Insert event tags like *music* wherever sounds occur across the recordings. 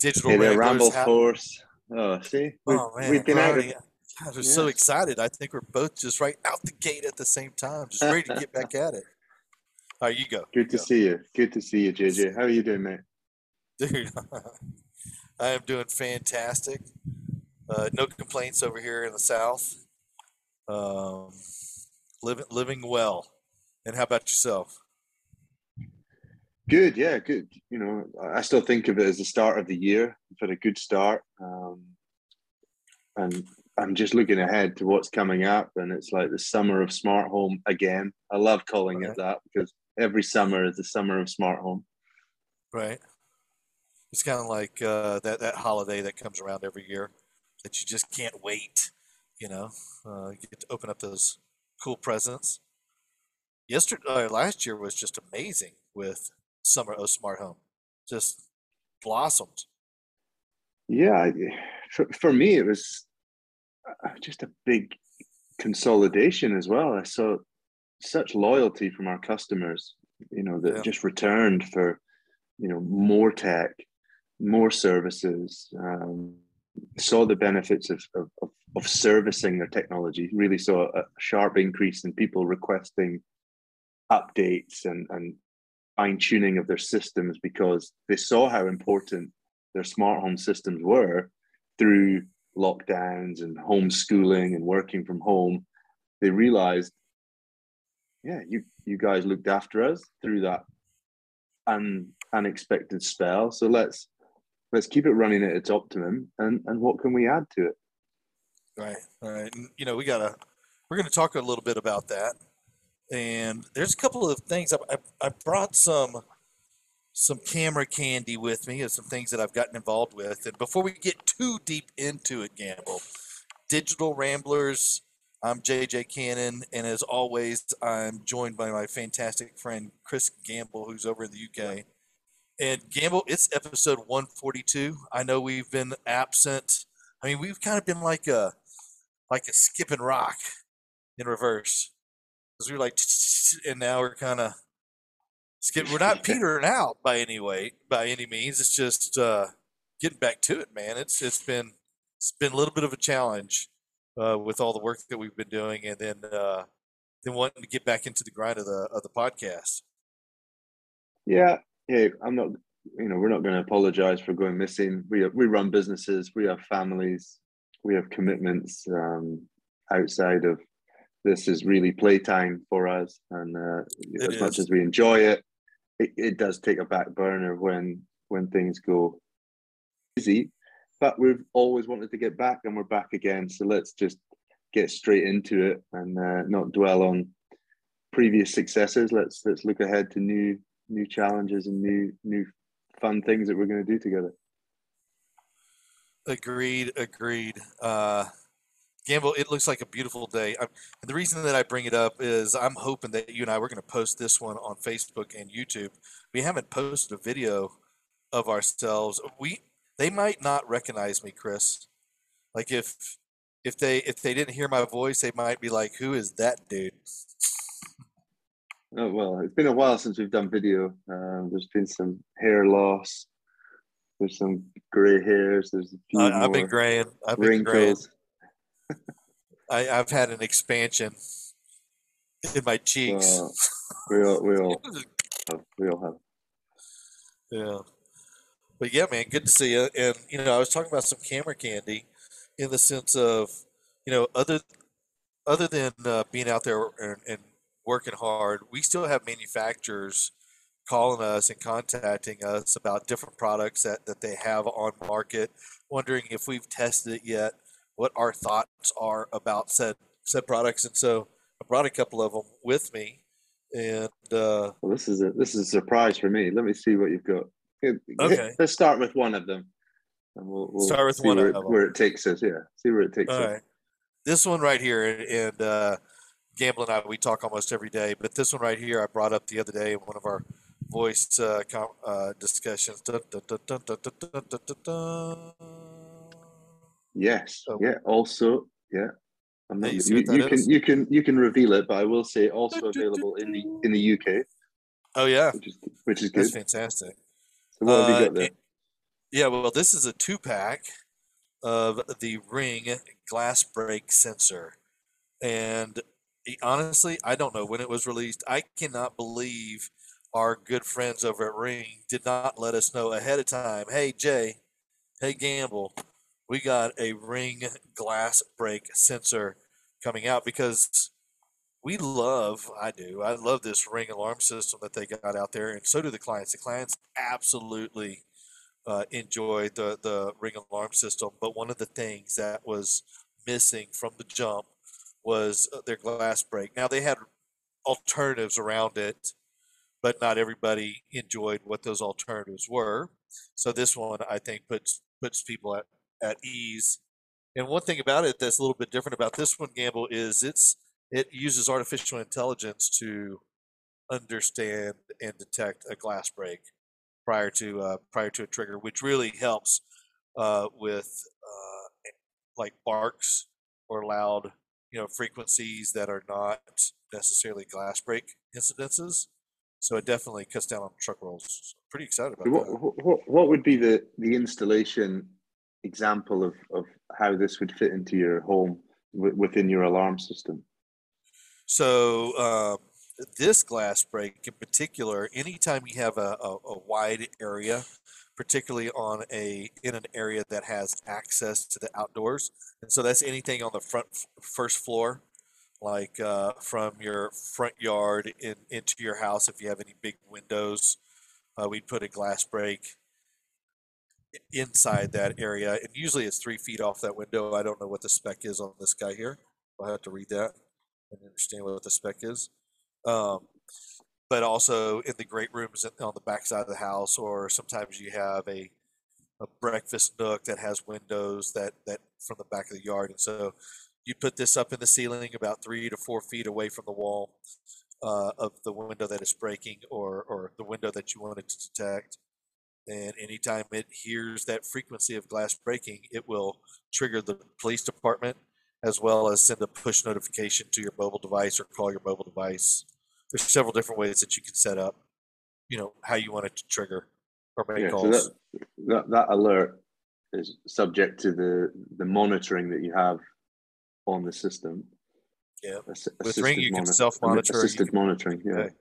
Digital Hey there, Wranglers, Ramble Force. Oh, see, Oh man, we've been we're out of God, we're so excited. I think we're both just right out the gate at the same time, just ready to get back *laughs* at it. All right, you go. Good to Go. see you. Good to see you, JJ. How are you doing, mate? Dude, *laughs* I am doing fantastic. Uh, no complaints over here in the South. Um, living living well. And how about yourself? Good, yeah, good. You know, I still think of it as the start of the year. We've had a good start, um, and I'm just looking ahead to what's coming up, and it's like the summer of smart home again. I love calling Right. it that because every summer is the summer of smart home. Right. It's kind of like uh, that that holiday that comes around every year that you just can't wait. You know, uh, you get to open up those cool presents. Yesterday, uh, last year was just amazing with summer of smart home, just blossomed. Yeah, for, for me, it was uh, just a big consolidation as well. I saw such loyalty from our customers, you know, that Yeah. just returned for, you know, more tech, more services, um, saw the benefits of, of, of, servicing their technology, really saw a sharp increase in people requesting updates and, and fine tuning of their systems because they saw how important their smart home systems were through lockdowns and homeschooling and working from home. They realized, yeah, you you guys looked after us through that un, unexpected spell. So let's let's keep it running at its optimum. And and what can we add to it? Right, right. And, you know, we gotta we're gonna talk a little bit about that. And there's a couple of things I, I, I brought some some camera candy with me and some things that I've gotten involved with. And before we get too deep into it, Gamble, Digital Ramblers, I'm JJ Cannon, and as always, I'm joined by my fantastic friend Kris Gamble, who's over in the UK. And Gamble, it's episode 142. I know we've been absent. I mean, we've kind of been like a like a skipping rock in reverse. Because we were like, *laughs* and now we're kind of skip. We're not *laughs* petering out by any way, by any means. It's just uh, getting back to it, man. It's it's been it's been a little bit of a challenge uh, with all the work that we've been doing, and then uh, then wanting to get back into the grind of the of the podcast. Yeah, hey, I'm not. You know, we're not going to apologize for going missing. We we run businesses. We have families. We have commitments um, outside of this. Is really playtime for us, and uh, as much as we enjoy it, it, it does take a back burner when when things go easy. But we've always wanted to get back, and we're back again. So let's just get straight into it and uh, not dwell on previous successes. Let's let's look ahead to new new challenges and new new fun things that we're going to do together. Agreed, agreed. Uh, Gamble, it looks like a beautiful day. i and the reason that I bring it up is I'm hoping that you and I we're going to post this one on Facebook and YouTube. We haven't posted a video of ourselves. We they might not recognize me, Kris. Like if if they if they didn't hear my voice, they might be like, "Who is that dude?" Oh well, it's been a while since we've done video. Um, there's been some hair loss. There's some grey hairs. There's a few I, I've been graying. I've been graying. *laughs* I, I've had an expansion in my cheeks. Uh, we all we all *laughs* have. We all have. Yeah. But yeah, man, good to see you. And you know, I was talking about some camera candy in the sense of, you know, other other than uh, being out there and, and working hard, we still have manufacturers calling us and contacting us about different products that, that they have on market, wondering if we've tested it yet, what our thoughts are about said said products. And so I brought a couple of them with me, and uh, Well, this is a this is a surprise for me. Let me see what you've got. Okay. *laughs* Let's start with one of them, and we'll, we'll Start with one where, of them. where it takes us. Yeah, see where it takes All us. right. This one right here, and uh, Gamble and I, we talk almost every day, but this one right here I brought up the other day in one of our voice uh, uh, discussions. Dun, dun, dun, yes. So, yeah. Also, yeah. You, you, you can you can you can reveal it, but I will say also available in the in the UK. Oh yeah, which is, which is good. That's fantastic. So what have uh, you got there? Yeah, well, this is a two pack of the Ring glass break sensor, and honestly, I don't know when it was released. I cannot believe our good friends over at Ring did not let us know ahead of time. Hey, Jay, hey, Gamble, we got a Ring glass break sensor coming out because we love, I do, I love this Ring alarm system that they got out there. And so do the clients. The clients absolutely uh, enjoyed the the ring alarm system. But one of the things that was missing from the jump was uh, their glass break. Now they had alternatives around it, but not everybody enjoyed what those alternatives were. So this one I think puts puts people at, at ease. And one thing about it that's a little bit different about this one, Gamble, is it's it uses artificial intelligence to understand and detect a glass break prior to uh, prior to a trigger, which really helps uh, with uh, like barks or loud, you know, frequencies that are not necessarily glass break incidences. So it definitely cuts down on truck rolls. Pretty excited about What, that. what what would be the the installation example of of how this would fit into your home w- within your alarm system? So um, this glass break in particular, anytime you have a, a, a wide area, particularly on a in an area that has access to the outdoors, and so that's anything on the front first floor, like uh, from your front yard in, into your house. If you have any big windows, uh, we'd put a glass break inside that area, and usually it's three feet off that window. I don't know what the spec is on this guy here. I'll have to read that and understand what the spec is. Um, but also in the great rooms on the back side of the house, or sometimes you have a a breakfast nook that has windows that that from the back of the yard, and so you put this up in the ceiling about three to four feet away from the wall uh, of the window that is breaking, or or the window that you want it to detect. And anytime it hears that frequency of glass breaking, it will trigger the police department as well as send a push notification to your mobile device or call your mobile device. There's several different ways that you can set up, you know, how you want it to trigger or make Yeah, so calls. that, that that alert is subject to the the monitoring that you have on the system. Yeah. Assi- With Ring, you can self-monitor, Assisted can- monitoring, yeah. Okay.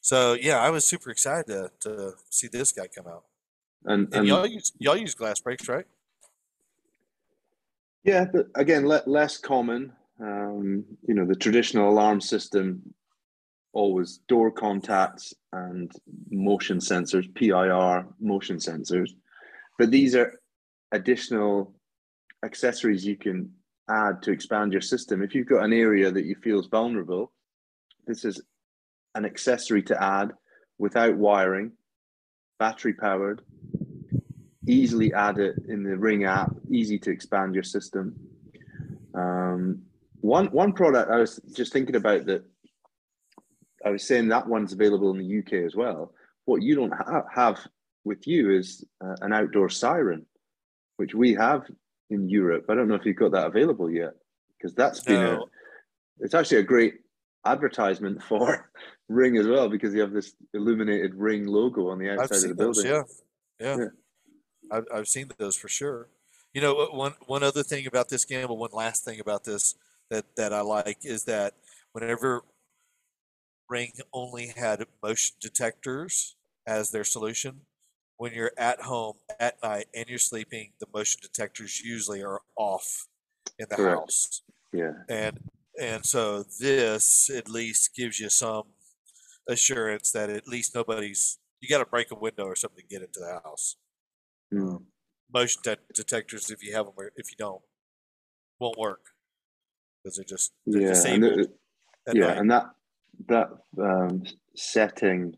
So yeah, I was super excited to, to see this guy come out. And, And and y'all use y'all use glass breaks, right? Yeah, but again, le- less common. Um, you know, the traditional alarm system always door contacts and motion sensors, PIR motion sensors. But these are additional accessories you can add to expand your system. If you've got an area that you feel is vulnerable, this is an accessory to add without wiring, battery powered, easily add it in the Ring app, easy to expand your system. Um, one one product I was just thinking about that I was saying that one's available in the UK as well. What you don't ha- have with you is uh, an outdoor siren, which we have in Europe. I don't know if you've got that available yet, because that's been a, it's actually a great advertisement *laughs* for Ring as well, because you have this illuminated Ring logo on the outside of the seen those. building. Yeah, yeah. Yeah. I've I've seen those for sure. You know, one one other thing about this gamble, one last thing about this that that I like is that whenever Ring only had motion detectors as their solution, when you're at home at night and you're sleeping, the motion detectors usually are off in the Correct. house. Yeah, and and so this at least gives you some assurance that at least nobody's you got to break a window or something to get into the house Mm. motion de- detectors if you have them or if you don't won't work because they're just they're yeah, and disabled it- at yeah, night. and that that um, setting,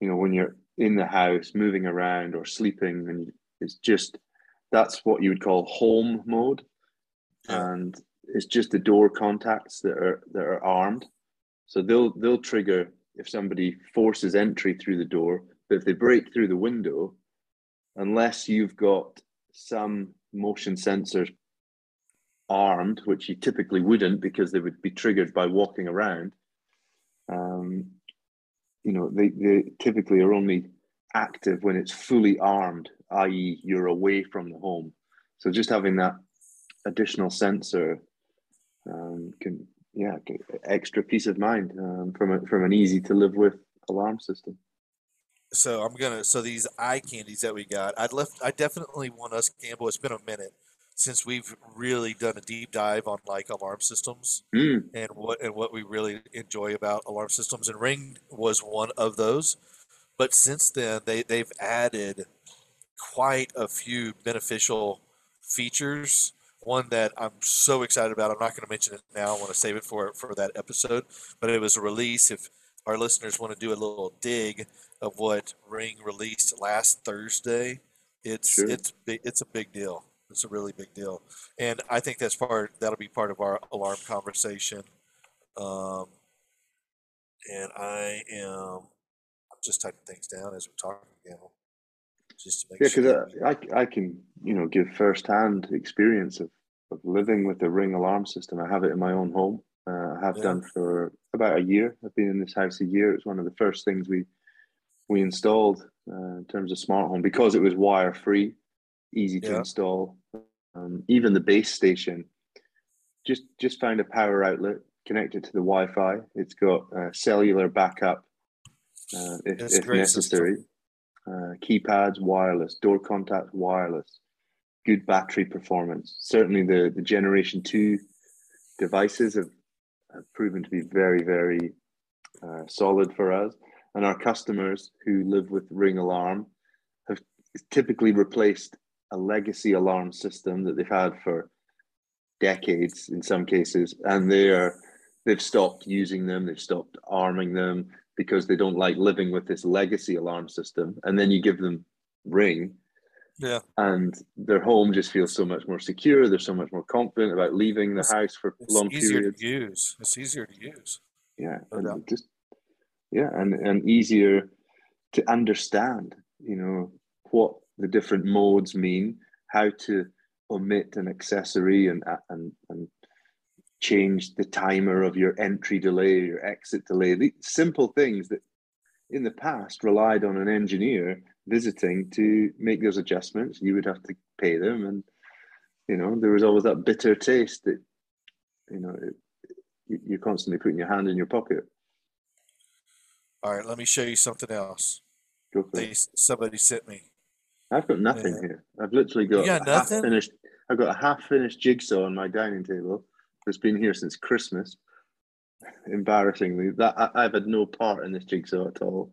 you know, when you're in the house, moving around or sleeping, and it's just that's what you would call home mode, Yeah. and it's just the door contacts that are that are armed, so they'll they'll trigger if somebody forces entry through the door, but if they break through the window, unless you've got some motion sensors armed, which you typically wouldn't because they would be triggered by walking around. Um, you know, they, they typically are only active when it's fully armed, i.e., you're away from the home. So just having that additional sensor um, can, yeah, extra peace of mind um, from a, from an easy to live with alarm system. So I'm gonna. So these eye candies that we got, I'd left. I definitely want us, Gamble. It's been a minute since we've really done a deep dive on like alarm systems mm. and what and what we really enjoy about alarm systems. And Ring was one of those. But since then, they they've added quite a few beneficial features. One that I'm so excited about. I'm not going to mention it now. I want to save it for for that episode. But it was a release. If our listeners want to do a little dig of what Ring released last Thursday, it's Sure. it's it's a big deal. It's a really big deal, and I think that's part that'll be part of our alarm conversation. Um, and I am I'm just typing things down as we're talking, again, just to make Yeah, sure. because I, I can, you know, give firsthand experience of, of living with the Ring alarm system. I have it in my own home. Uh, I have Yeah. done for about a year. I've been in this house a year. It's one of the first things we we installed uh, in terms of smart home because it was wire free, easy to Yeah. install. Um, even the base station, just just found a power outlet, connected to the Wi-Fi. It's got uh, cellular backup uh, if, if necessary. Uh, keypads wireless, door contact wireless, good battery performance. Certainly, the the Generation Two devices have, have proven to be very very uh, solid for us. And our customers who live with Ring Alarm have typically replaced a legacy alarm system that they've had for decades in some cases, and they are they've stopped using them, they've stopped arming them because they don't like living with this legacy alarm system. And then you give them Ring, Yeah, and their home just feels so much more secure. They're so much more confident about leaving the It's- house for it's long easier periods. to use. It's easier to use. yeah No and just yeah and and easier to understand you know what the different modes mean how to omit an accessory and uh, and and change the timer of your entry delay your exit delay the simple things that in the past relied on an engineer visiting to make those adjustments you would have to pay them and you know there was always that bitter taste that you know it, you- you're constantly putting your hand in your pocket All right, let me show you something else. Go for They it. somebody sent me. I've got nothing Yeah. here. I've literally got, got a half finished. I've got a half finished jigsaw on my dining table that's been here since Christmas. Embarrassingly, that I, I've had no part in this jigsaw at all.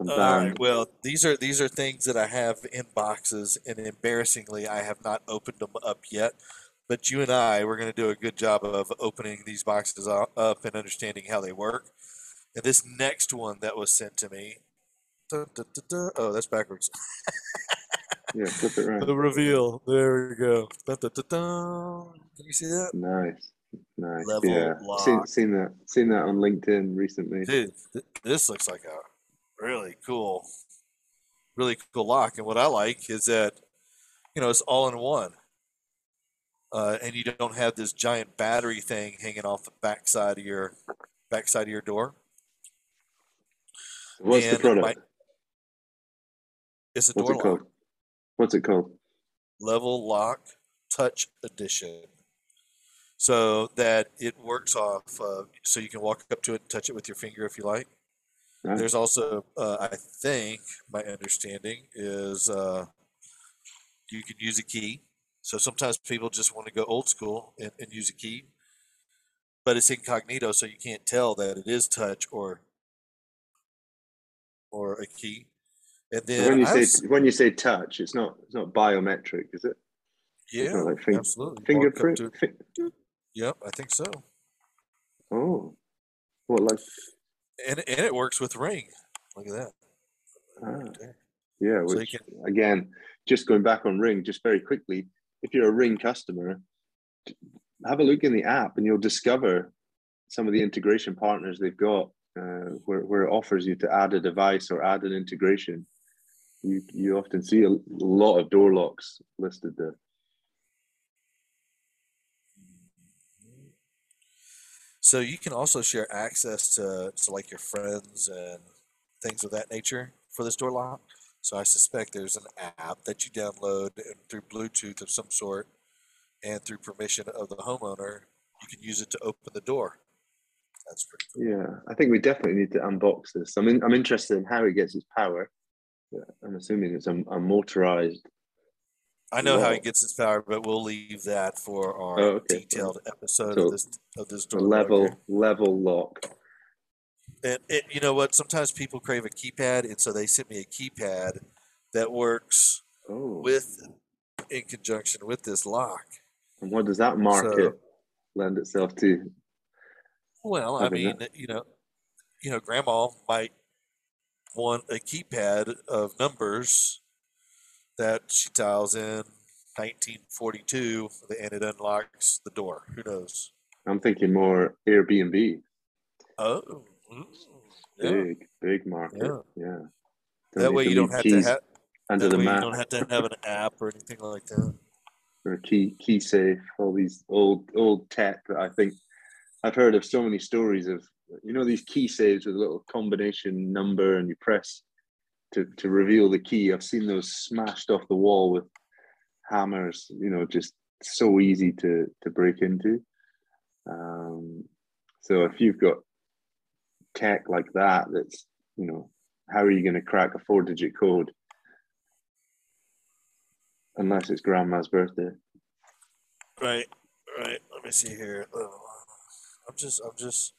All right. Well, these are these are things that I have in boxes, and embarrassingly, I have not opened them up yet. But you and I, we're going to do a good job of opening these boxes up and understanding how they work. And this next one that was sent to me, dun, dun, dun, oh, that's backwards. *laughs* Yeah, flip it around. The reveal. There we go. Can you see that, Nice, nice. Level yeah, seen, lock. seen that. Seen that on LinkedIn recently. dude? Th- this looks like a really cool, really cool lock. And what I like is that you know it's all in one. uh, and you don't have this giant battery thing hanging off the backside of your backside of your door. What's the And product? It's a What's door it called? What's it called? level lock touch edition. So that it works off, uh, so you can walk up to it and touch it with your finger if you like. Nice. There's also, uh, I think, my understanding is uh, you can use a key. So sometimes people just want to go old school and, and use a key, but it's incognito, so you can't tell that it is touch or or a key. And So then when you I say was- when you say touch, it's not it's not biometric, is it? yeah, like absolutely, Fingerprint. to- Yep, I think so. oh, what like? And and it works with Ring. Look at that. Ah. Right. Yeah, So you which again, just going back on Ring, just very quickly, if you're a Ring customer, have a look in the app and you'll discover some of the integration partners they've got uh, where, where it offers you to add a device or add an integration. You, you often see a lot of door locks listed there. So you can also share access to, to like your friends and things of that nature for this door lock. So I suspect there's an app that you download and through Bluetooth of some sort and through permission of the homeowner, you can use it to open the door. That's pretty cool. Yeah, I think we definitely need to unbox this. I mean, I'm interested in how it gets its power. I'm assuming it's a, a motorized. I know how Wow. it gets its power, but we'll leave that for our Oh, okay. detailed episode So of this of this door level locker. level lock. And it, you know what? Sometimes people crave a keypad, and so they sent me a keypad that works Oh, with in conjunction with this lock. and what does that market So- lend itself to? Well, I mean, you know, you know, grandma might want a keypad of numbers that she dials in 1942 and it unlocks the door. Who knows? I'm thinking more Airbnb. Oh, mm, yeah. Big, big market. Yeah. Yeah. That way you don't have to have under the way you don't have to have an app or anything like that. or key key safe. All these old old tech that I think I've heard of so many stories of. You know these key saves with a little combination number, and you press to to reveal the key. I've seen those smashed off the wall with hammers. You know, just so easy to to break into. Um, so if you've got tech like that, that's you know, how are you going to crack a four digit code? Unless it's grandma's birthday. Right, right. Let me see here. Oh, I'm just, I'm just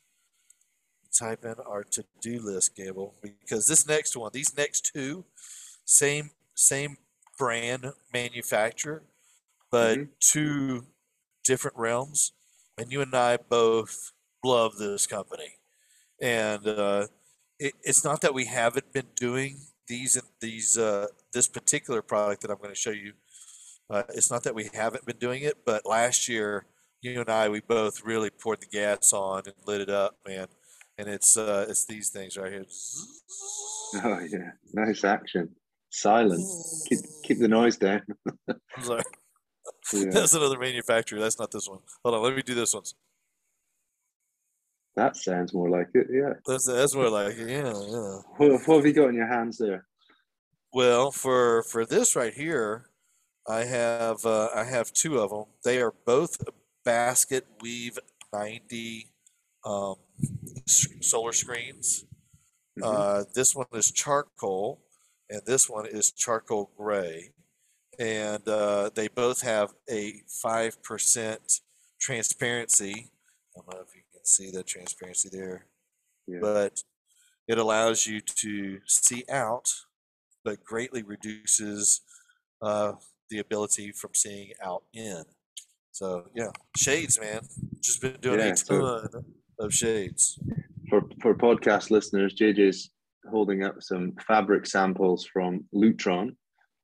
typing our to-do list, Gamble, because this next one, these next two, same, same brand manufacturer, but Mhm. two different realms. And you and I both love this company, and uh, it, it's not that we haven't been doing these these uh, this particular product that I'm going to show you uh, it's not that we haven't been doing it, but last year, you and I, we both really poured the gas on and lit it up, man. And it's uh, it's these things right here. Oh yeah, nice action. Silent. Keep keep the noise down. *laughs* I'm sorry. Yeah, *laughs* That's another manufacturer. That's not this one. Hold on, let me do this one. that sounds more like it. Yeah. That's that's more like it. Yeah, yeah. What, what have you got in your hands there? Well, for for this right here, I have uh, I have two of them. They are both basket weave ninety um, solar screens. Mhm. Uh, this one is charcoal, and this one is charcoal gray, and uh, they both have a five percent transparency. I don't know if you can see the transparency there, yeah. but it allows you to see out, but greatly reduces uh, the ability from seeing out in. So yeah, shades, man. Just been doing Yeah, a so- ton of shades. for for podcast listeners, JJ's holding up some fabric samples from Lutron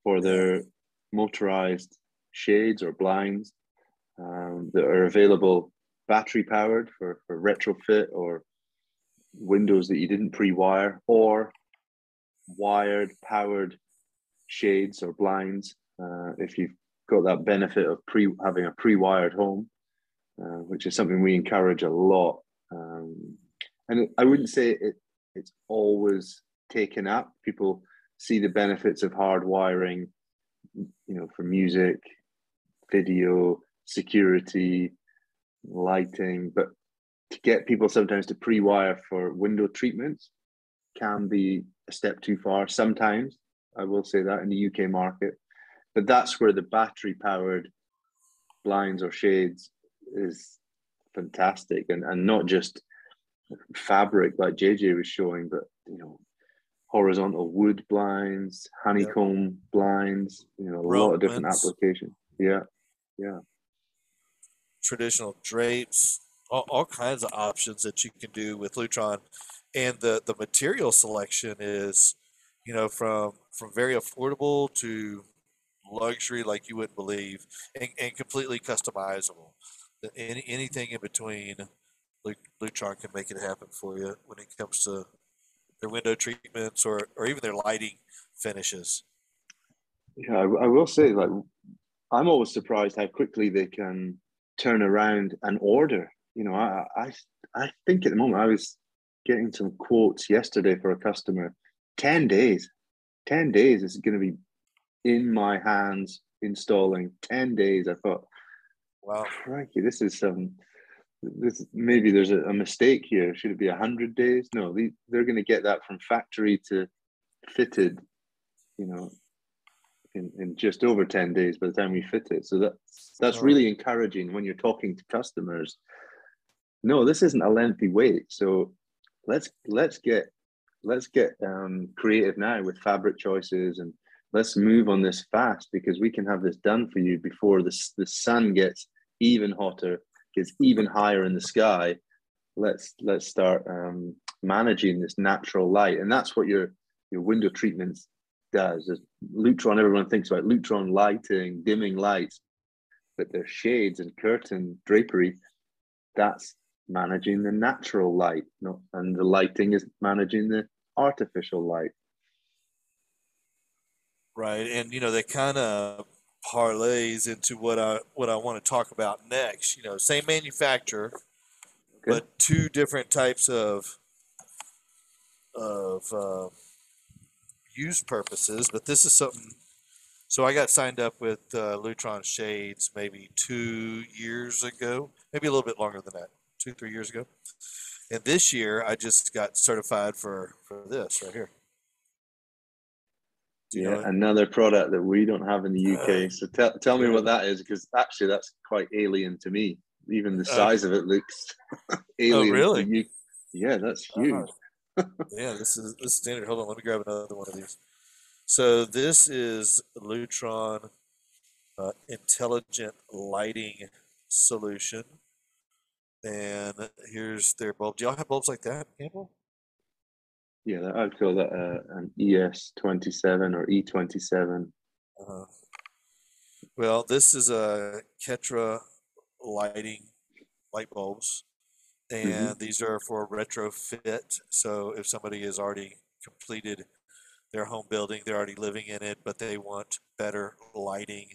for their motorized shades or blinds um, that are available battery powered for, for retrofit or windows that you didn't pre-wire or wired powered shades or blinds uh, if you've got that benefit of pre having a pre-wired home uh, which is something we encourage a lot um, and I wouldn't say it, it's always taken up. People see the benefits of hard wiring, you know, for music, video, security, lighting, but to get people sometimes to pre-wire for window treatments can be a step too far. Sometimes I will say that in the UK market, but that's where the battery-powered blinds or shades is fantastic, and and not just fabric like JJ was showing, but you know, horizontal wood blinds, honeycomb blinds, you know, a lot of different applications. Yeah, yeah, traditional drapes, all, all kinds of options that you can do with Lutron. And the, the material selection is, you know, from from very affordable to luxury like you wouldn't believe and, and completely customizable. Any, anything in between, Lu- Lutron can make it happen for you when it comes to their window treatments or, or even their lighting finishes. yeah. I, I will say, like, I'm always surprised how quickly they can turn around an order. You know, I, I I think at the moment I was getting some quotes yesterday for a customer. Ten days, ten days is going to be in my hands installing. Ten days. I thought, wow, crikey, this is some. Um, this maybe there's a, a mistake here. Should it be hundred days? No, they, they're going to get that from factory to fitted. You know, in, in just over 10 days by the time we fit it. So that's that's oh. really encouraging when you're talking to customers. No, this isn't a lengthy wait. So let's let's get let's get um, creative now with fabric choices and let's move on this fast because we can have this done for you before the, the sun gets even hotter, gets even higher in the sky. Let's let's start um, managing this natural light, and that's what your your window treatments does. There's Lutron, everyone thinks about Lutron lighting, dimming lights, but their shades and curtain drapery. That's managing the natural light, not, and the lighting is managing the artificial light. Right, and you know they kind of parlays into what I what I want to talk about next. You know, same manufacturer, okay. but two different types of of uh, use purposes, but this is something. So I got signed up with uh, Lutron Shades maybe two years ago, maybe a little bit longer than that, two three years ago. And this year I just got certified for for this right here. Yeah, another product that we don't have in the UK. Uh, so tell tell me what that is, because actually that's quite alien to me. Even the uh, size uh, of it looks *laughs* oh, alien. Oh, really? Yeah, that's uh-huh. huge. Uh, *laughs* yeah, this is this is standard. Hold on, let me grab another one of these. So this is Lutron uh, intelligent lighting solution, and here's their bulb. Do y'all have bulbs like that, Gamble? Yeah, I'd call that uh, an ES twenty seven or E twenty seven. Uh-huh. Well, this is a Ketra lighting light bulbs and mm-hmm. these are for retrofit. So if somebody has already completed their home building, they're already living in it, but they want better lighting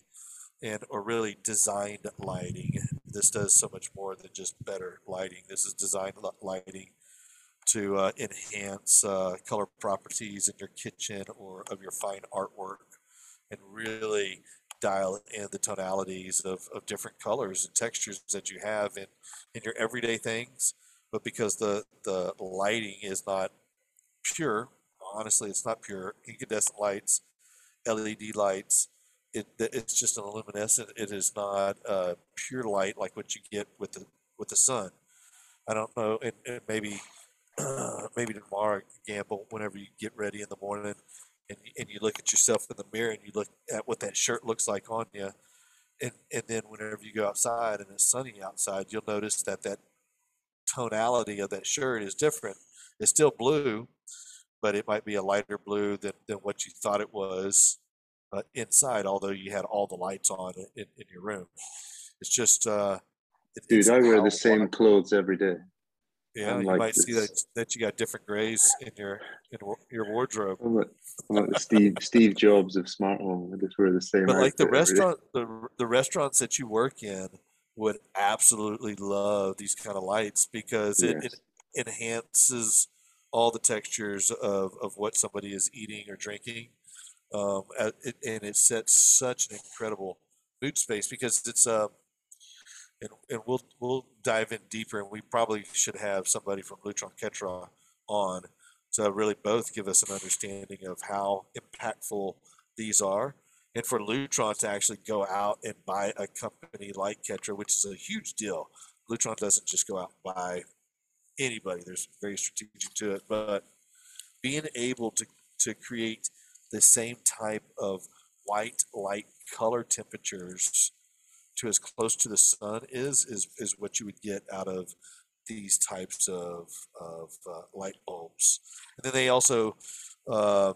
and or really designed lighting. This does so much more than just better lighting. This is designed lighting to uh, enhance uh, color properties in your kitchen or of your fine artwork and really dial in the tonalities of, of different colors and textures that you have in, in your everyday things. But because the, the lighting is not pure, honestly, it's not pure, incandescent lights, LED lights, it, it's just an luminescent. It is not uh, pure light like what you get with the with the sun. I don't know, and, and maybe *clears throat* maybe tomorrow, gamble whenever you get ready in the morning and, and you look at yourself in the mirror and you look at what that shirt looks like on you and and then whenever you go outside and it's sunny outside you'll notice that that tonality of that shirt is different. It's still blue but it might be a lighter blue than, than what you thought it was uh, inside although you had all the lights on in, in your room. It's just uh it, dude i wear the same clothes every day yeah, you like might this. see that that you got different grays in your in your wardrobe. I'm like, I'm like Steve Steve Jobs of smart home. I just wear the same. But like the restaurant, the the restaurants that you work in would absolutely love these kind of lights because it, yes. it enhances all the textures of, of what somebody is eating or drinking. Um, and it sets such an incredible mood space because it's uh, and, and we'll we'll dive in deeper, and we probably should have somebody from Lutron Ketra on to really both give us an understanding of how impactful these are, and for Lutron to actually go out and buy a company like Ketra, which is a huge deal. Lutron doesn't just go out and buy anybody. There's very strategic to it, but being able to to create the same type of white light color temperatures to as close to the sun is is is what you would get out of these types of of uh, light bulbs. And then they also uh,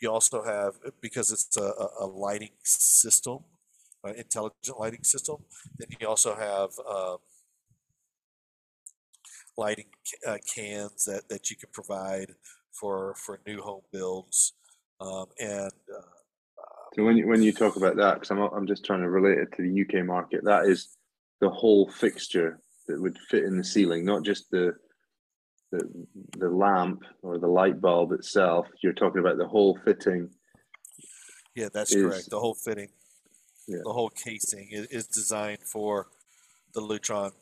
you also have because it's a, a lighting system, uh, intelligent lighting system. Then you also have uh, lighting uh, cans that that you can provide for for new home builds um, and uh, so when you, when you talk about that, because I'm I'm just trying to relate it to the UK market, that is the whole fixture that would fit in the ceiling, not just the the the lamp or the light bulb itself. You're talking about the whole fitting. Yeah, that's is- correct. The whole fitting, Yeah. the whole casing is, is designed for the Lutron,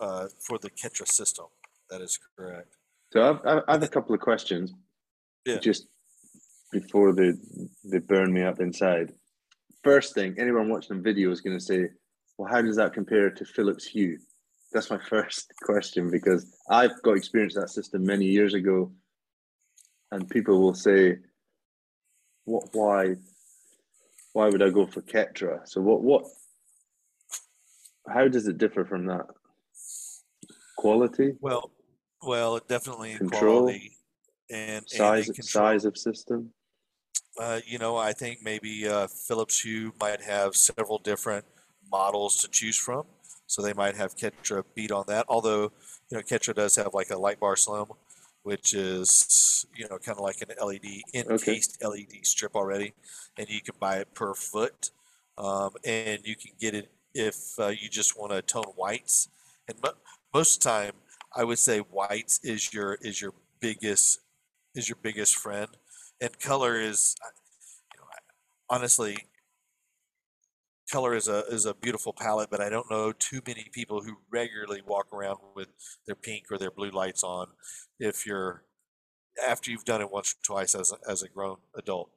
uh, for the Ketra system. That is correct. So I've, I've- I have a couple of questions. Yeah. Just before they they burn me up inside. First thing, anyone watching the video is going to say, "Well, how does that compare to Philips Hue?" That's my *laughs* first question because I've got experience that system many years ago, and people will say, "What? Why? Why would I go for Ketra?" So what? What? How does it differ from that? Quality, Well, well, definitely Control, quality and and size, control. size of system. Uh, you know, I think maybe uh, Philips Hue might have several different models to choose from. So they might have Ketra beat on that. Although, you know, Ketra does have like a light bar slim, which is, you know, kind of like an LED, encased LED strip already. And you can buy it per foot. Um, and you can get it if uh, you just want to tone whites. And mo- most of the time, I would say whites is your is your biggest is your biggest friend and color is you know, honestly color is a is a beautiful palette but i don't know too many people who regularly walk around with their pink or their blue lights on if you're after you've done it once or twice as a, as a grown adult.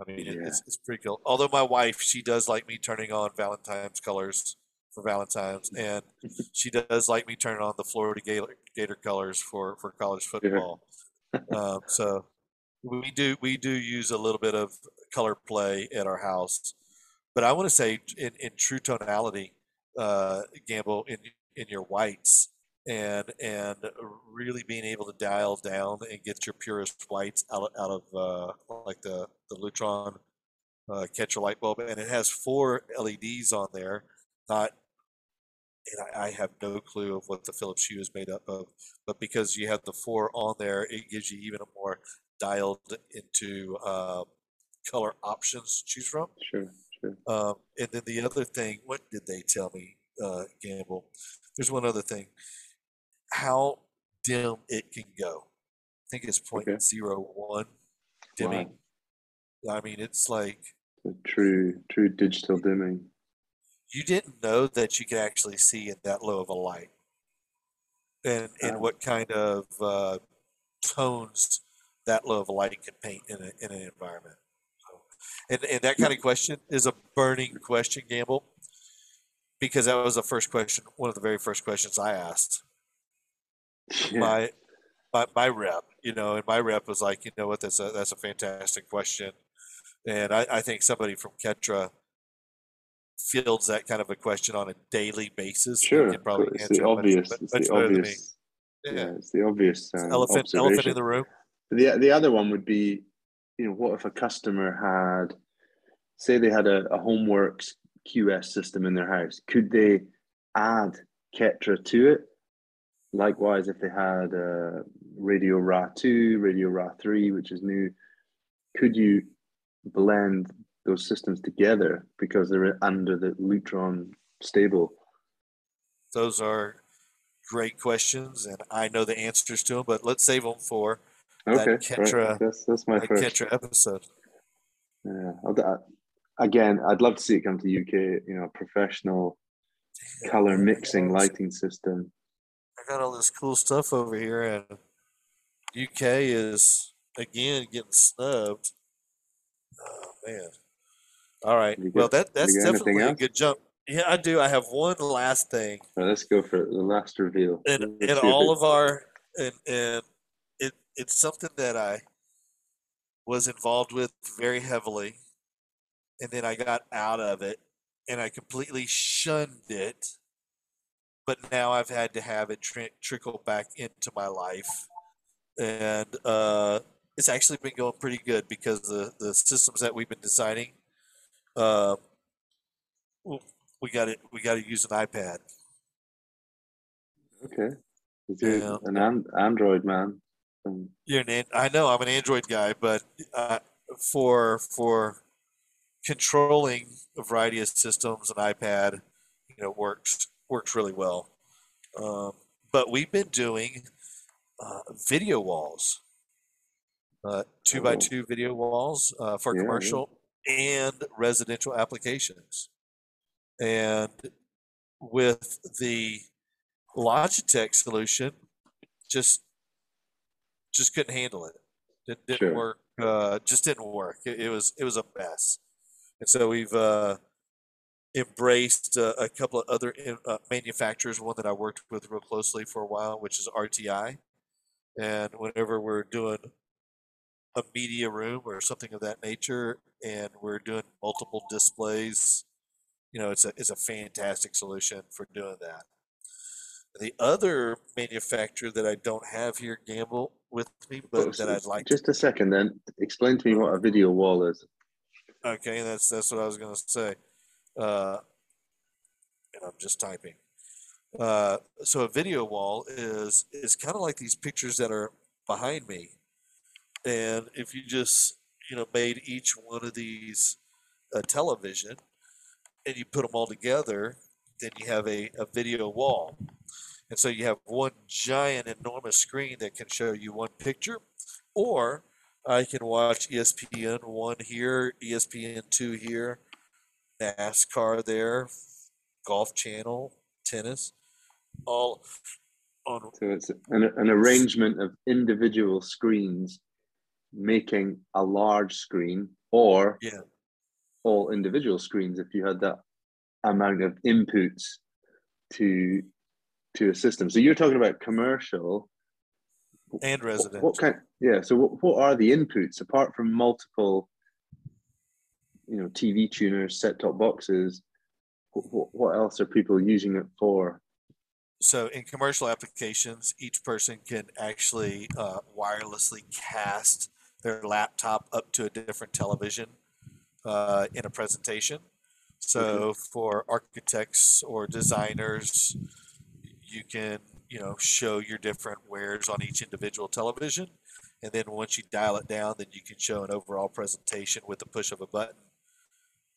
I mean Yeah. it's, it's pretty cool. Although my wife she does like me turning on valentine's colors for valentine's and *laughs* she does like me turning on the florida gator, gator colors for for college football. Um, so we do we do use a little bit of color play at our house but i want to say in, in true tonality uh gamble in in your whites and and really being able to dial down and get your purest whites out, of- out of uh like the the lutron uh Ketra light bulb and it has four leds on there not and I, I have no clue of what the Philips Hue is made up of, but because you have the four on there, it gives you even a more dialed into uh, color options to choose from. Sure, sure. Um, and then the other thing, what did they tell me, uh, Gamble? There's one other thing. How dim it can go. I think it's point Okay. zero one dimming. I mean, it's like So true, true digital dimming. you didn't know that you could actually see in that low of a light and and Oh. what kind of uh, tones that low of a light can paint in, a, in an environment so, and, and that kind of question is a burning question gamble because that was the first question one of the very first questions i asked Yeah, my, my my rep you know and my rep was like you know what that's a that's a fantastic question and i, I think somebody from ketra fields that kind of a question on a daily basis sure. can probably It's the much- obvious. much It's the than me. obvious. yeah, Yeah, it's the obvious um, elephant elephant in the room The the other one would be, you know, what if a customer had, say, they had a, a HomeWorks QS system in their house? Could they add Ketra to it? Likewise, if they had uh, Radio Ra two, Radio Ra three, which is new, could you blend those systems together because they're under the Lutron stable? those are great questions and i know the answers to them but let's save them for Okay, Ketra- right. That's that's my first. Ketra episode Yeah, again, I'd love to see it come to UK. You know, professional color mixing lighting system. I got all this cool stuff over here, and UK is again getting snubbed. Oh man! All right, You well that that's you got anything definitely a good jump. Yeah, I do. I have one last thing, Right, let's go for the last reveal. and and all it- of our and and it it's something that I was involved with very heavily, and then I got out of it, and I completely shunned it. But now I've had to have it tri- trickle back into my life, and uh, it's actually been going pretty good because the the systems that we've been designing, uh, we got it. We got to use an iPad. okay. Is Yeah. an- Android man? You're an, I know I'm an Android guy, but uh, for for controlling a variety of systems, an iPad, you know, works works really well. Um, but we've been doing uh, video walls, uh, two by Oh. two video walls uh, for Yeah, yeah. commercial and residential applications. And with the Logitech solution, just just couldn't handle it. It didn't Sure. work. Uh, just didn't work. It, it was it was a mess. And so we've uh, embraced uh, a couple of other in- uh, manufacturers. One that I worked with real closely for a while, which is RTI. And whenever we're doing a media room or something of that nature, and we're doing multiple displays, you know, it's a it's a fantastic solution for doing that. The other manufacturer that I don't have here, Gamble, with me, Oh, but that I'd like Just a second, then. Explain to me what a video wall is. Okay, that's that's what I was gonna say. Uh, and I'm just typing. Uh, so a video wall is is kind of like these pictures that are behind me, and if you just you know made each one of these a television, and you put them all together, then you have a, a video wall. And so you have one giant, enormous screen that can show you one picture, or I can watch ESPN one here, ESPN two here, NASCAR there, Golf Channel, tennis, all on. So it's an, an arrangement of individual screens making a large screen or Yeah. all individual screens if you had that amount of inputs to to a system. So you're talking about commercial. And What, residential. what kind? Yeah. So what, what are the inputs apart from multiple, you know, TV tuners, set top boxes? What, what else are people using it for? So in commercial applications, each person can actually uh, wirelessly cast their laptop up to a different television uh, in a presentation. So for architects or designers, you can you know show your different wares on each individual television, and then once you dial it down, then you can show an overall presentation with the push of a button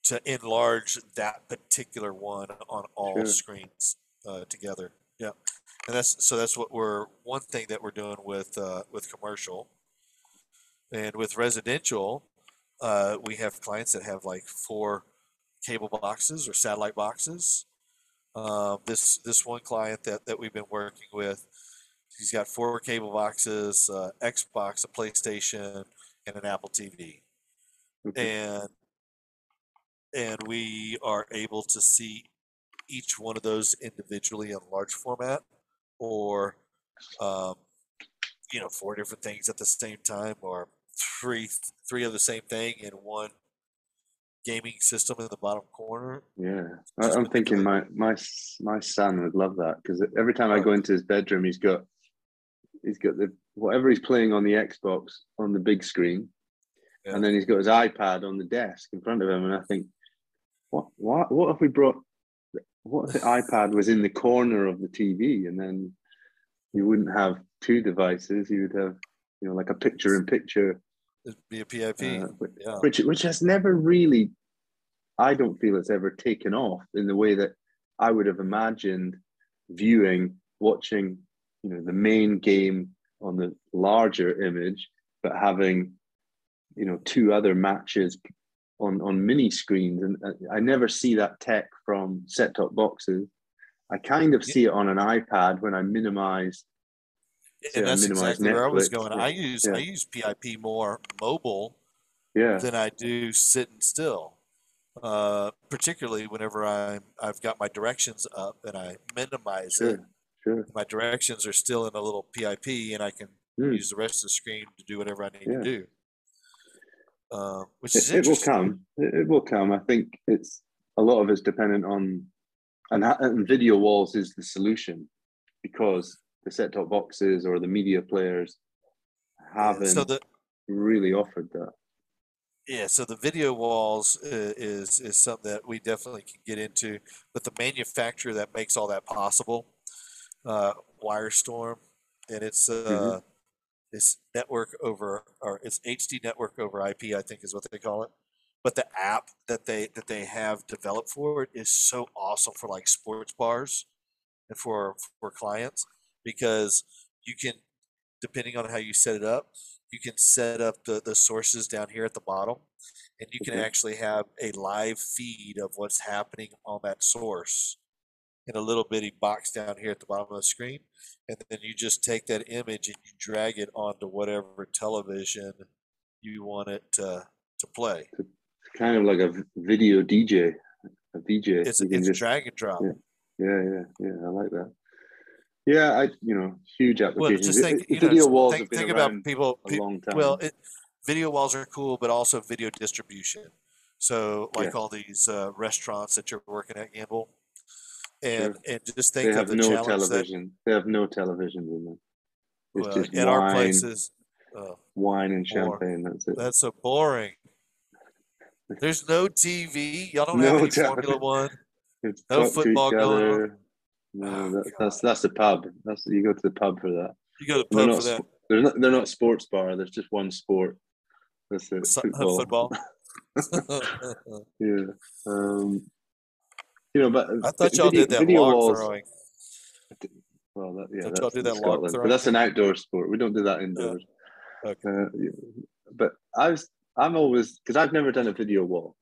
to enlarge that particular one on all Sure. screens uh, together. Yeah, and that's so that's what we're one thing that we're doing with uh, with commercial, and with residential, uh, we have clients that have like four cable boxes or satellite boxes. Um, this this one client that that we've been working with, he's got four cable boxes, uh, Xbox, a PlayStation, and an Apple TV Okay. and and we are able to see each one of those individually in large format or um, you know four different things at the same time or three three of the same thing in one gaming system in the bottom corner. Yeah, Just I'm thinking my my my son would love that because every time I Oh. go into his bedroom, he's got he's got the whatever he's playing on the Xbox on the big screen, Yeah. and then he's got his iPad on the desk in front of him, and I think, what what what if we brought what if the iPad was in the corner of the TV, and then you wouldn't have two devices, you would have you know like a picture in picture be a pip uh, which, yeah. which which has never really i don't feel it's ever taken off in the way that i would have imagined viewing watching you know the main game on the larger image but having you know two other matches on on mini screens. And i never see that tech from set top boxes. I kind of Yeah. see it on an ipad when i minimize and I that's exactly where i was going yeah, i use i use pip more mobile yeah than I do sitting still. Uh, particularly whenever I'm I've got my directions up and I minimize it. sure sure My directions are still in a little PIP, and I can Hmm. use the rest of the screen to do whatever I need Yeah. to do. Uh, which is it, it will come. It, it will come. I think it's a lot of it's dependent on, and, and video walls is the solution because the set top boxes or the media players haven't So the really offered that. yeah, so the video walls i- is is something that we definitely can get into, but the manufacturer that makes all that possible, uh, WyreStorm, and it's uh, it's network over or it's HD network over IP, I think is what they call it. But the app that they that they have developed for it is so awesome for like sports bars and for for clients because you can depending on how you set it up you can set up the, the sources down here at the bottom and you can Okay. actually have a live feed of what's happening on that source in a little bitty box down here at the bottom of the screen and then you just take that image and you drag it onto whatever television you want it to, to play It's kind of like a video DJ, a DJ. it's, it's just drag and drop yeah. yeah, yeah, yeah. I like that. Yeah, I you know huge well applications. just think you know video walls think, have been think about people a pe- long time. Well, it, video walls are cool, but also video distribution. So, like Yes. all these uh, restaurants that you're working at, Gamble, Sure. and and just they think of have the no challenge that television. They have no televisions in them. It's well, just at wine, our places. Oh, wine and More. champagne. That's it. that's so boring. There's no TV. Y'all don't No have any *laughs* television. Formula One. It's no football going on. No, Oh, that, that's that's the pub. That's you go to the pub for that. You go to They're pub not, for that they're not. They're not sports bar. There's just one sport. That's it. Football. *laughs* football. *laughs* *laughs* Yeah. Um, you know, but I thought y'all video, did that video log walls. throwing. Well, that, yeah, that's y'all do that Scotland, but that's an outdoor sport. We don't do that indoors. Okay. Uh, yeah. but I was, I'm always because I've never done a video wall.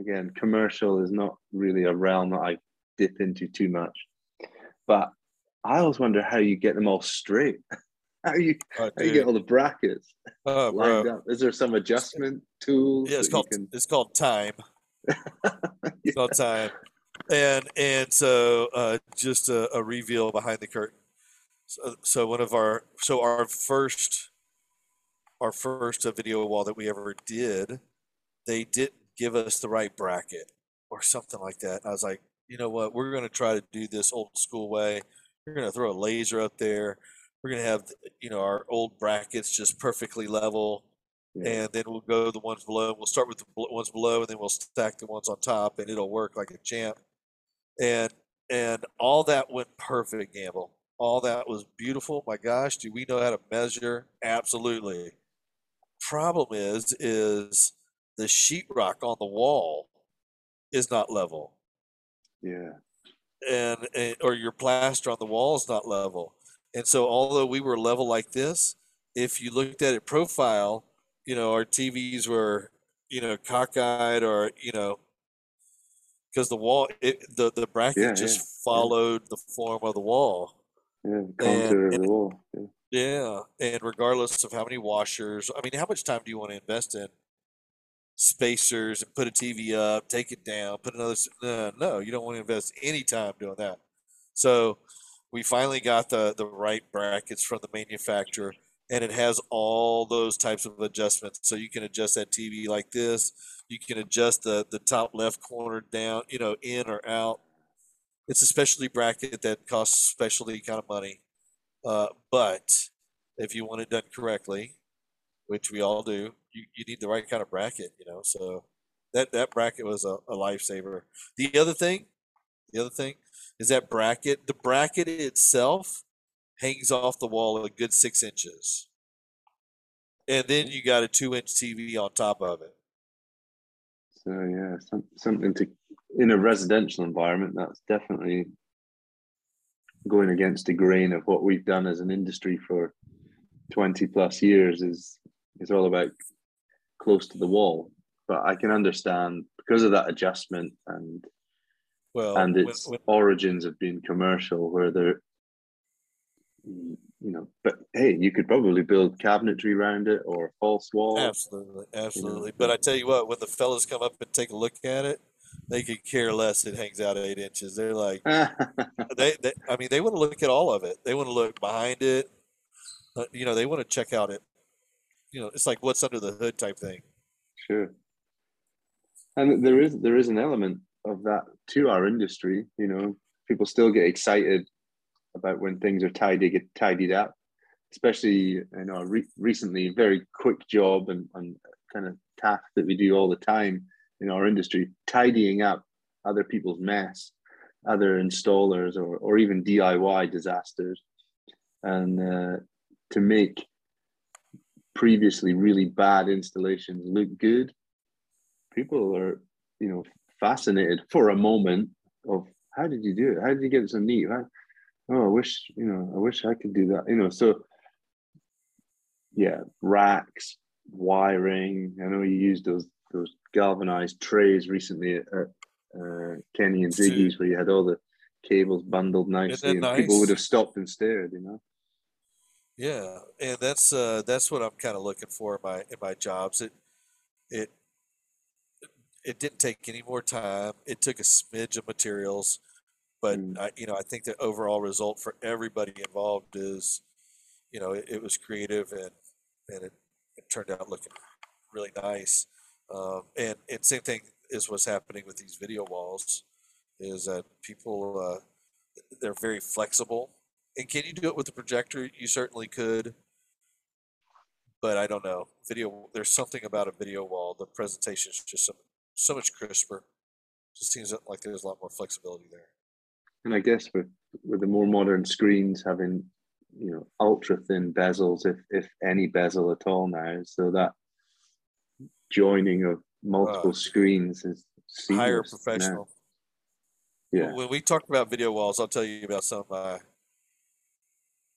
Again, commercial is not really a realm that I dip into too much. But I always wonder how you get them all straight. *laughs* how you Oh, how you get all the brackets Oh, bro. lined up. Is there some adjustment tool? Yeah, it's called can- it's called time. Yeah. *laughs* It's called time. And and so uh, just a, a reveal behind the curtain. So, so one of our so our first our first uh, video wall that we ever did, they didn't give us the right bracket or something like that. I was like, you know what, we're going to try to do this old school way. We're going to throw a laser up there. We're going to have you know our old brackets just perfectly level Yeah. and then we'll go the ones below. We'll start with the ones below, and then we'll stack the ones on top, and it'll work like a champ. And and all that went perfect, Gamble. All that was beautiful. My gosh, do we know how to measure? Absolutely. Problem is, is the sheetrock on the wall is not level, yeah. and, and or your plaster on the wall is not level. And so, although we were level like this, if you looked at it profile, you know, our TVs were, you know, cockeyed or, you know, because the wall, it, the, the bracket Yeah, just followed the form of the wall. Yeah, the of and- the wall. Yeah. Yeah. And regardless of how many washers, I mean, how much time do you want to invest in spacers and put a TV up, take it down, put another, no, no, you don't want to invest any time doing that. So we finally got the, the right brackets from the manufacturer and it has all those types of adjustments. So you can adjust that TV like this. You can adjust the, the top left corner down, you know, in or out. It's a specialty bracket that costs specialty kind of money. Uh, but if you want it done correctly, which we all do, you, you need the right kind of bracket, you know. So that that bracket was a, a lifesaver. The other thing, the other thing is that bracket. The bracket itself hangs off the wall a good six inches, and then you got a two-inch TV on top of it. So yeah, some, something to in a residential environment. That's definitely going against the grain of what we've done as an industry for twenty plus years. Is is all about close to the wall. But I can understand because of that adjustment and Well, and its when- origins have been commercial, where they're you know. But hey, you could probably build cabinetry around it or a false wall. Absolutely, absolutely. But I tell you what, when the fellas come up and take a look at it, they could care less. It hangs out eight inches. They're like, *laughs* they, they I mean, they want to look at all of it. They want to look behind it. Uh, you know, they want to check out it. You know, it's like what's under the hood type thing. Sure. And there is there is an element of that to our industry. You know, people still get excited about when things are tidy get tidied up, especially you know re- recently very quick job and, and kind of task that we do all the time in our industry, tidying up other people's mess, other installers or or even DIY disasters, and uh, to make previously really bad installations look good people are you know fascinated for a moment of how did you do it how did you get it so neat how, oh, I wish you know, I wish I could do that. You know, so yeah, racks, wiring. I know you used those those galvanized trays recently at uh, Kenny and Ziggy's, where you had all the cables bundled nicely, and nice? people would have stopped and stared. You know. Yeah, and that's uh, that's what I'm kind of looking for in my in my jobs. It it it didn't take any more time. It took a smidge of materials, but mm. I, you know I think the overall result for everybody involved is, you know, it, it was creative and and it, it, turned out looking really nice. Um, and and same thing is what's happening with these video walls, is that people uh, they're very flexible. And can you do it with a projector? You certainly could but I don't know. Video, there's something about a video wall. The presentation is just so, so much crisper. Just seems like there's a lot more flexibility there. And I guess with with the more modern screens having you know ultra thin bezels, if if any bezel at all now, so that joining of multiple uh, screens is higher professional. Now. Yeah. When we talk about video walls, I'll tell you about some of my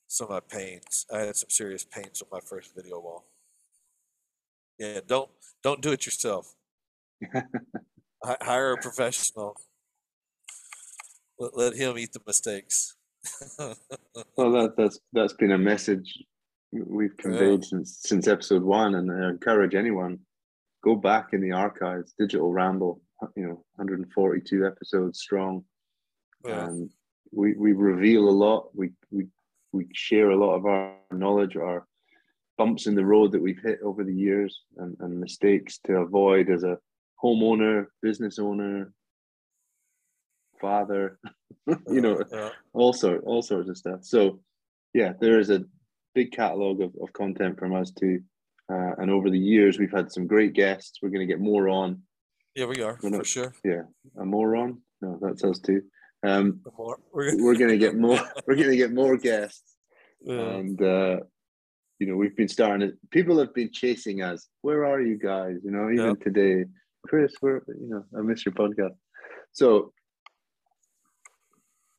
some of my pains. I had some serious pains on my first video wall. Yeah, don't don't do it yourself. hire a professional. Let, let him eat the mistakes. *laughs* well, that, that's that's been a message we've conveyed yeah. since since episode one, and I encourage anyone go back in the archives. Digital Ramble, you know, 142 episodes strong. Yeah. Um, we we reveal a lot. We we we share a lot of our knowledge, our bumps in the road that we've hit over the years, and, and mistakes to avoid as a homeowner, business owner, father, *laughs* you know, yeah. all sort all sorts of stuff. So yeah, there is a big catalog of, of content from us too. Uh, and over the years, we've had some great guests. We're going to get more on. Yeah, we are We're not, for sure. Yeah, a more on. No, that's us too. Um. We're, going to get more. we're going to *laughs* get more guests, yeah. and uh, you know, we've been starting. People have been chasing us. Where are you guys? You know, even yep. today, Kris. Where you know, I miss your podcast. So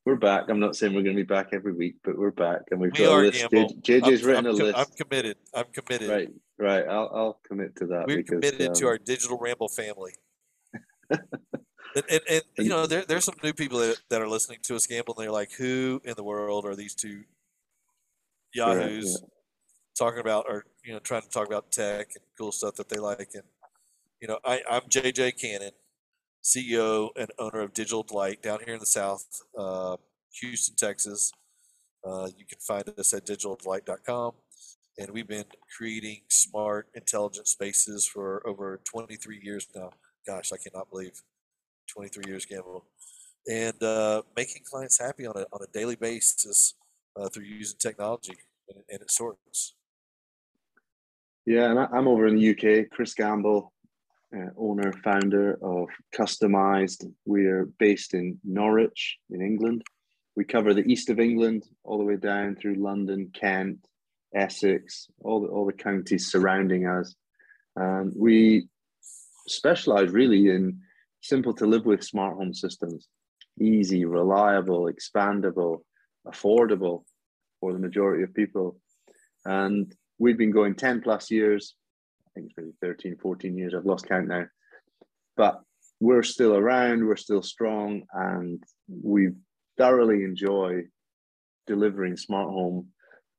we're back. I'm not saying we're going to be back every week, but we're back, and we've we got a list. JJ's written I'm, a list. I'm committed. I'm committed. Right, right. I'll I'll commit to that. We're because, committed um, to our digital ramble family. *laughs* and, and, and, you know, there there's some new people that, that are listening to us gamble, and they're like, "Who in the world are these two yahoos yeah, yeah. talking about, or you know, trying to talk about tech and cool stuff that they like?" And you know, I I'm JJ Cannon CEO and owner of Digital Delight down here in the South, uh, Houston, Texas. Uh, you can find us at digitaldelight.com. And we've been creating smart, intelligent spaces for over 23 years now. Gosh, I cannot believe 23 years, Gamble. And uh, making clients happy on a, on a daily basis uh, through using technology and, and its sorts. Yeah, and I'm over in the UK. Kris Gamble, uh, owner, founder of Customized. We're based in Norwich, in England. We cover the east of England all the way down through London, Kent, Essex, all the, all the counties surrounding us. And we specialize really in simple to live with smart home systems easy, reliable, expandable, affordable for the majority of people. And we've been going 10 plus years I think it's maybe 13, 14 years. I've lost count now. But we're still around, we're still strong, and we thoroughly enjoy delivering smart home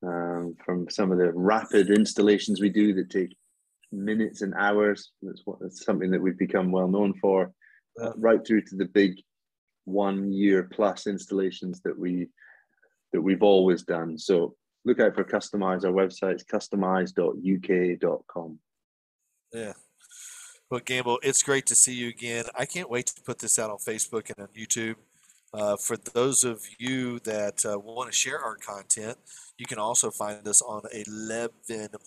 um, from some of the rapid installations we do that take minutes and hours. That's what that's something that we've become well known for, uh, right through to the big one year plus installations that we that we've always done. So look out for Customize. Our website's customize.uk.com. Yeah. Well, Gamble, it's great to see you again. I can't wait to put this out on Facebook and on YouTube. Uh, for those of you that uh, want to share our content, you can also find us on 11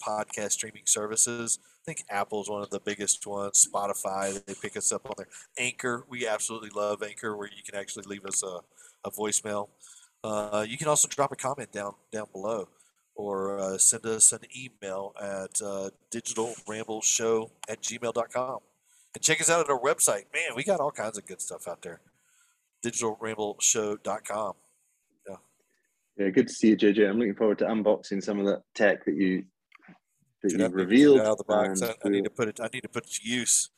podcast streaming services. I think Apple is one of the biggest ones. Spotify, they pick us up on their Anchor. We absolutely love Anchor, where you can actually leave us a, a voicemail. Uh, you can also drop a comment down down below or uh, send us an email at uh, digitalrambleshow at gmail.com. And check us out at our website. Man, we got all kinds of good stuff out there. digitalrambleshow.com. Yeah. Yeah, good to see you, JJ. I'm looking forward to unboxing some of that tech that you that Dude, you need to get it revealed. out of the box. I, I need to put it. I need to put it to use.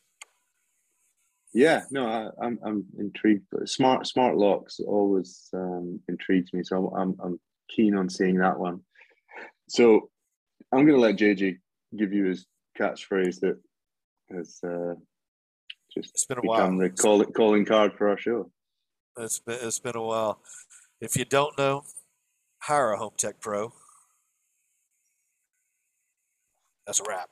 Yeah, no, I, I'm I'm intrigued. Smart smart locks always um, intrigues me, so I'm I'm keen on seeing that one. So I'm going to let JJ give you his catchphrase that has uh, just It's been a become while. the call, calling card for our show. It's been it's been a while. If you don't know, hire a Home Tech Pro. That's a wrap.